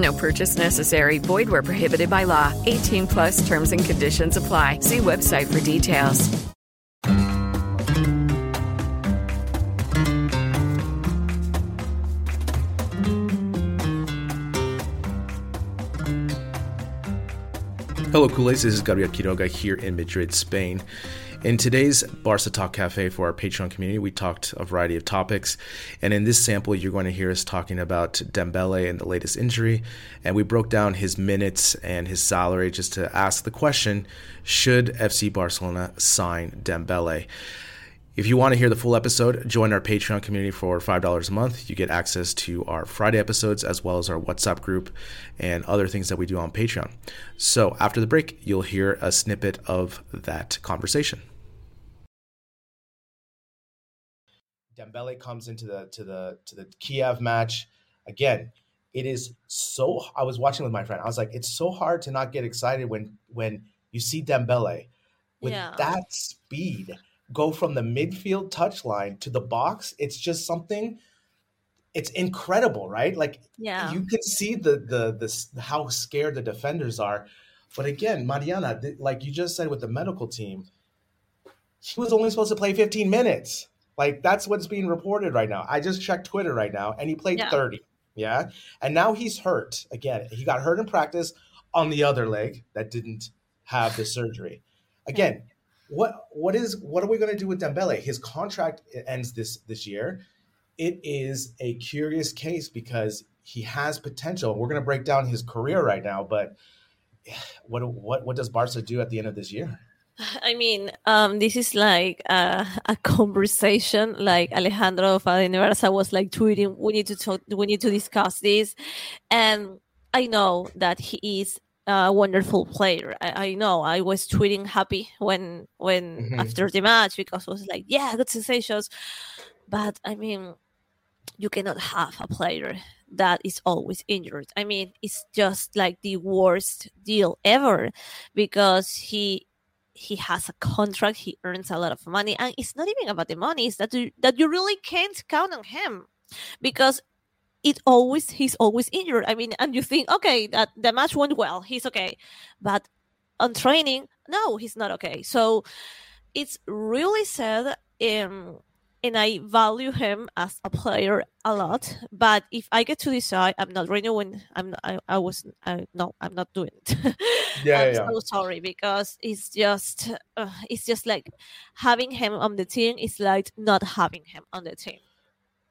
No purchase necessary. Void where prohibited by law. 18 plus terms and conditions apply. See website for details. Hello, Kool-Aids. This is Gabriel Quiroga here in Madrid, Spain. In today's Barca Talk Cafe for our Patreon community, we talked a variety of topics. And in this sample, you're going to hear us talking about Dembele and the latest injury. And we broke down his minutes and his salary just to ask the question should FC Barcelona sign Dembele? If you want to hear the full episode, join our Patreon community for $5 a month. You get access to our Friday episodes as well as our WhatsApp group and other things that we do on Patreon. So after the break, you'll hear a snippet of that conversation. Dembele comes into the to the to the Kiev match. Again, it is so I was watching with my friend. I was like, it's so hard to not get excited when when you see Dembele with Yeah. that speed go from the midfield touchline to the box. It's just something it's incredible, right? Like Yeah. you can see the the this how scared the defenders are. But again, Mariana, like you just said with the medical team, he was only supposed to play 15 minutes. Like that's what's being reported right now. I just checked Twitter right now, and he played Yeah. 30. Yeah, and now he's hurt again. He got hurt in practice on the other leg that didn't have the surgery. Again, what what is what are we going to do with Dembele? His contract ends this this year. It is a curious case because he has potential. We're going to break down his career right now, but what what what does Barca do at the end of this year? I mean, um, this is like a, a conversation. Like Alejandro Fadeneversa was like tweeting, "We need to talk. We need to discuss this." And I know that he is a wonderful player. I, I know. I was tweeting happy when when Mhm. after the match because I was like, "Yeah, good sensations." But I mean, you cannot have a player that is always injured. I mean, it's just like the worst deal ever because he he has a contract, he earns a lot of money, and it's not even about the money, it's that you, that you really can't count on him because it always he's always injured. I mean, and you think, okay, that the match went well, he's okay. But on training, no, he's not okay. So it's really sad. Um, and I value him as a player a lot. But if I get to decide, I'm not renewing. I'm not, I, I was I, no, I'm not doing it. Yeah, I'm yeah, so sorry because it's just uh, it's just like having him on the team is like not having him on the team.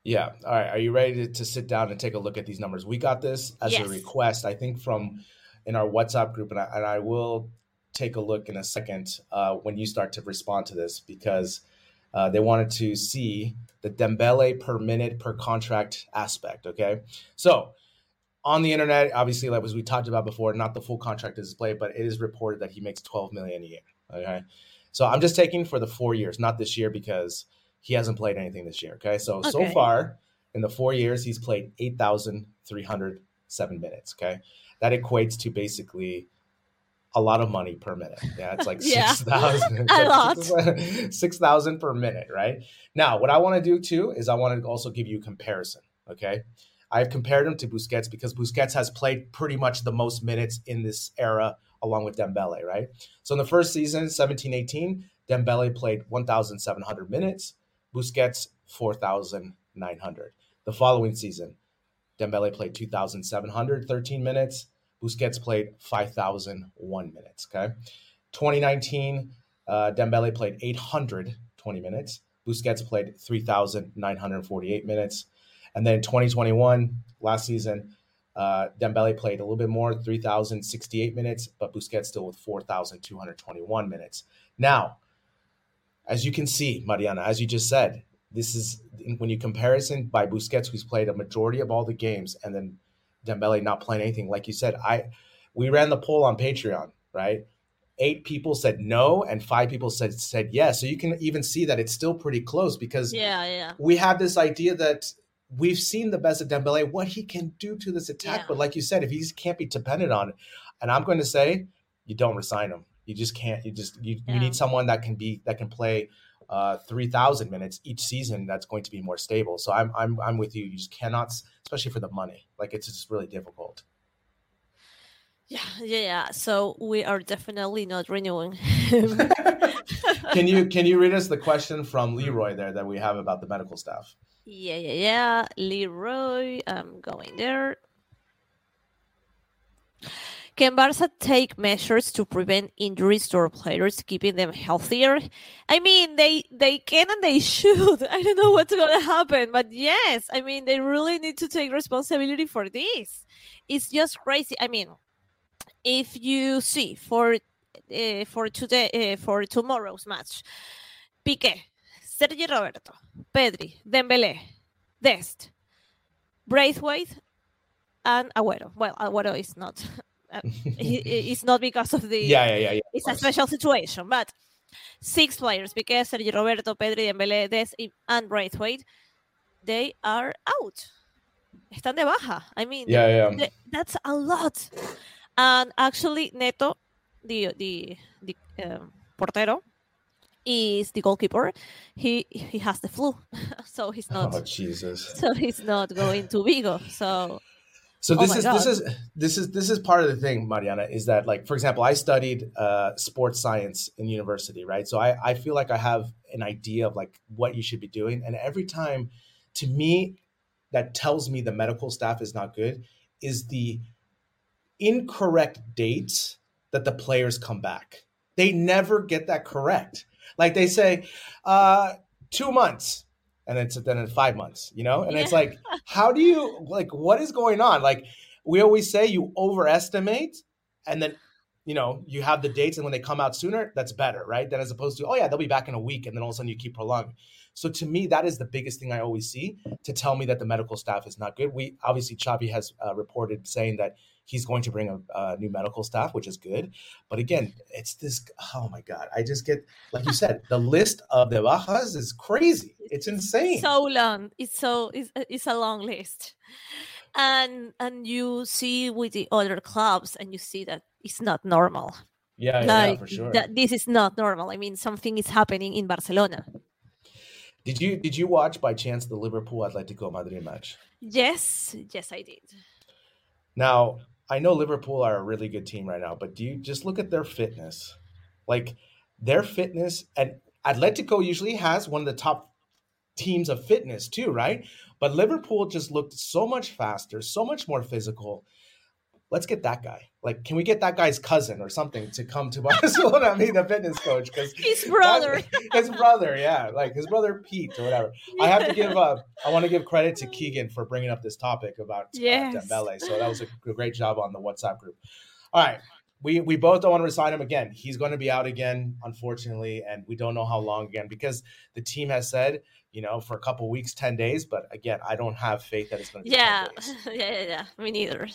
Yeah. All right. Are you ready to, to sit down and take a look at these numbers? We got this as Yes. a request, I think, from in our WhatsApp group, and I, and I will take a look in a second uh, when you start to respond to this because uh, they wanted to see the Dembele per minute per contract aspect. Okay. So on the internet, obviously, like as we talked about before, not the full contract display, but it is reported that he makes 12 million a year. Okay. So I'm just taking for the four years, not this year because he hasn't played anything this year. Okay. So, so far in the four years, he's played 8,307 minutes. Okay. That equates to basically a lot of money per minute. Yeah. It's like Yeah. 6,000. A lot. 6,000 per minute. Right. Now, what I want to do too is I want to also give you a comparison. Okay. I've compared him to Busquets because Busquets has played pretty much the most minutes in this era along with Dembele, right? So in the first season, 17-18, Dembele played 1,700 minutes, Busquets 4,900. The following season, Dembele played 2,713 minutes, Busquets played 5,001 minutes, okay? 2019, uh, Dembele played 820 minutes. Busquets played 3,948 minutes. And then in 2021, last season, uh, Dembele played a little bit more, 3,068 minutes, but Busquets still with 4,221 minutes. Now, as you can see, Mariana, as you just said, this is when you comparison by Busquets, who's played a majority of all the games, and then Dembele not playing anything. Like you said, I we ran the poll on Patreon, right? Eight people said no, and five people said said yes. So you can even see that it's still pretty close because yeah, yeah. we have this idea that we've seen the best of Dembele, what he can do to this attack. Yeah. But like you said, if he can't be dependent on it, and I'm going to say, you don't resign him. You just can't. You just you, Yeah. you need someone that can be that can play uh, three thousand minutes each season. That's going to be more stable. So I'm I'm I'm with you. You just cannot, especially for the money. Like it's just really difficult. Yeah, yeah, yeah. So we are definitely not renewing him. Can you can you read us the question from Leroy there that we have about the medical staff? yeah, yeah, yeah. Leroy, I'm going there. Can Barca take measures to prevent injuries to our players, keeping them healthier? I mean, they they can and they should. I don't know what's gonna happen, but yes, I mean, they really need to take responsibility for this. It's just crazy. I mean, if you see for uh, for today uh, for tomorrow's match, Piqué, Sergio Roberto, Pedri, Dembélé, Dest, Braithwaite, and Agüero. Well, Agüero is not. Uh, it's not because of the. Yeah, yeah, yeah, yeah. It's a special situation, but six players, because Sergio Roberto, Pedri, Dembélé, Dest, and Braithwaite, they are out. Están de baja. I mean, Yeah, yeah. th- that's a lot. And actually, Neto, the the the um, portero, is the goalkeeper. He he has the flu, so he's not. Oh Jesus. So he's not going to Vigo. So So Oh this my is God. this is this is this is part of the thing, Mariana, is that like for example, I studied uh, sports science in university, right? So I, I feel like I have an idea of like what you should be doing, and every time, to me, that tells me the medical staff is not good is the incorrect dates that the players come back. They never get that correct. Like they say, uh, two months, and it's then in five months, you know, and it's like how do you like what is going on? Like we always say you overestimate and then you know you have the dates and when they come out sooner that's better right? Than as opposed to oh yeah they'll be back in a week and then all of a sudden you keep prolonging. So to me that is the biggest thing i always see to tell me that the medical staff is not good. We obviously Xavi has uh, reported saying that he's going to bring a, a new medical staff which is good. But again it's this oh my god i just get like you said the list of the bajas is crazy. It's insane. so long. It's so it's, it's a long list, and and you see with the other clubs, and you see that it's not normal. yeah, yeah, like for sure that this is not normal. I mean, something is happening in Barcelona. Did you did you watch by chance the Liverpool Atletico Madrid match? Yes, yes, I did. Now I know Liverpool are a really good team right now, but do you just look at their fitness? Like their fitness and Atletico usually has one of the top teams of fitness too, right? But Liverpool just looked so much faster, so much more physical. Let's get that guy. Like, can we get that guy's cousin or something to come to Barcelona? I mean, the fitness coach, because His brother. his brother, yeah, like his brother Pete or whatever. I have to give uh, I want to give credit to Keegan for bringing up this topic about uh, Dembele. So that was a great job on the WhatsApp group. All right. We, we both don't want to resign him again. He's going to be out again, unfortunately, and we don't know how long again because the team has said, you know, for a couple weeks, 10 days. But again, I don't have faith that it's going to be 10 Yeah, days. yeah, yeah, yeah. Me neither.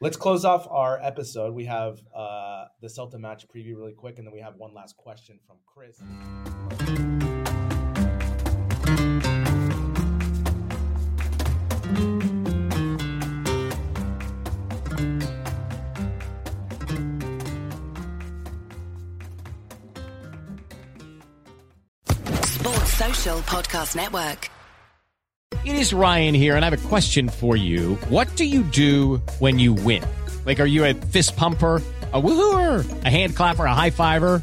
Let's close off our episode. We have uh, the Celta match preview really quick, and then we have one last question from Chris. Social Podcast Network. It is Ryan here, and I have a question for you. What do you do when you win? Like, are you a fist pumper? A woohooer, a hand clapper, a high fiver.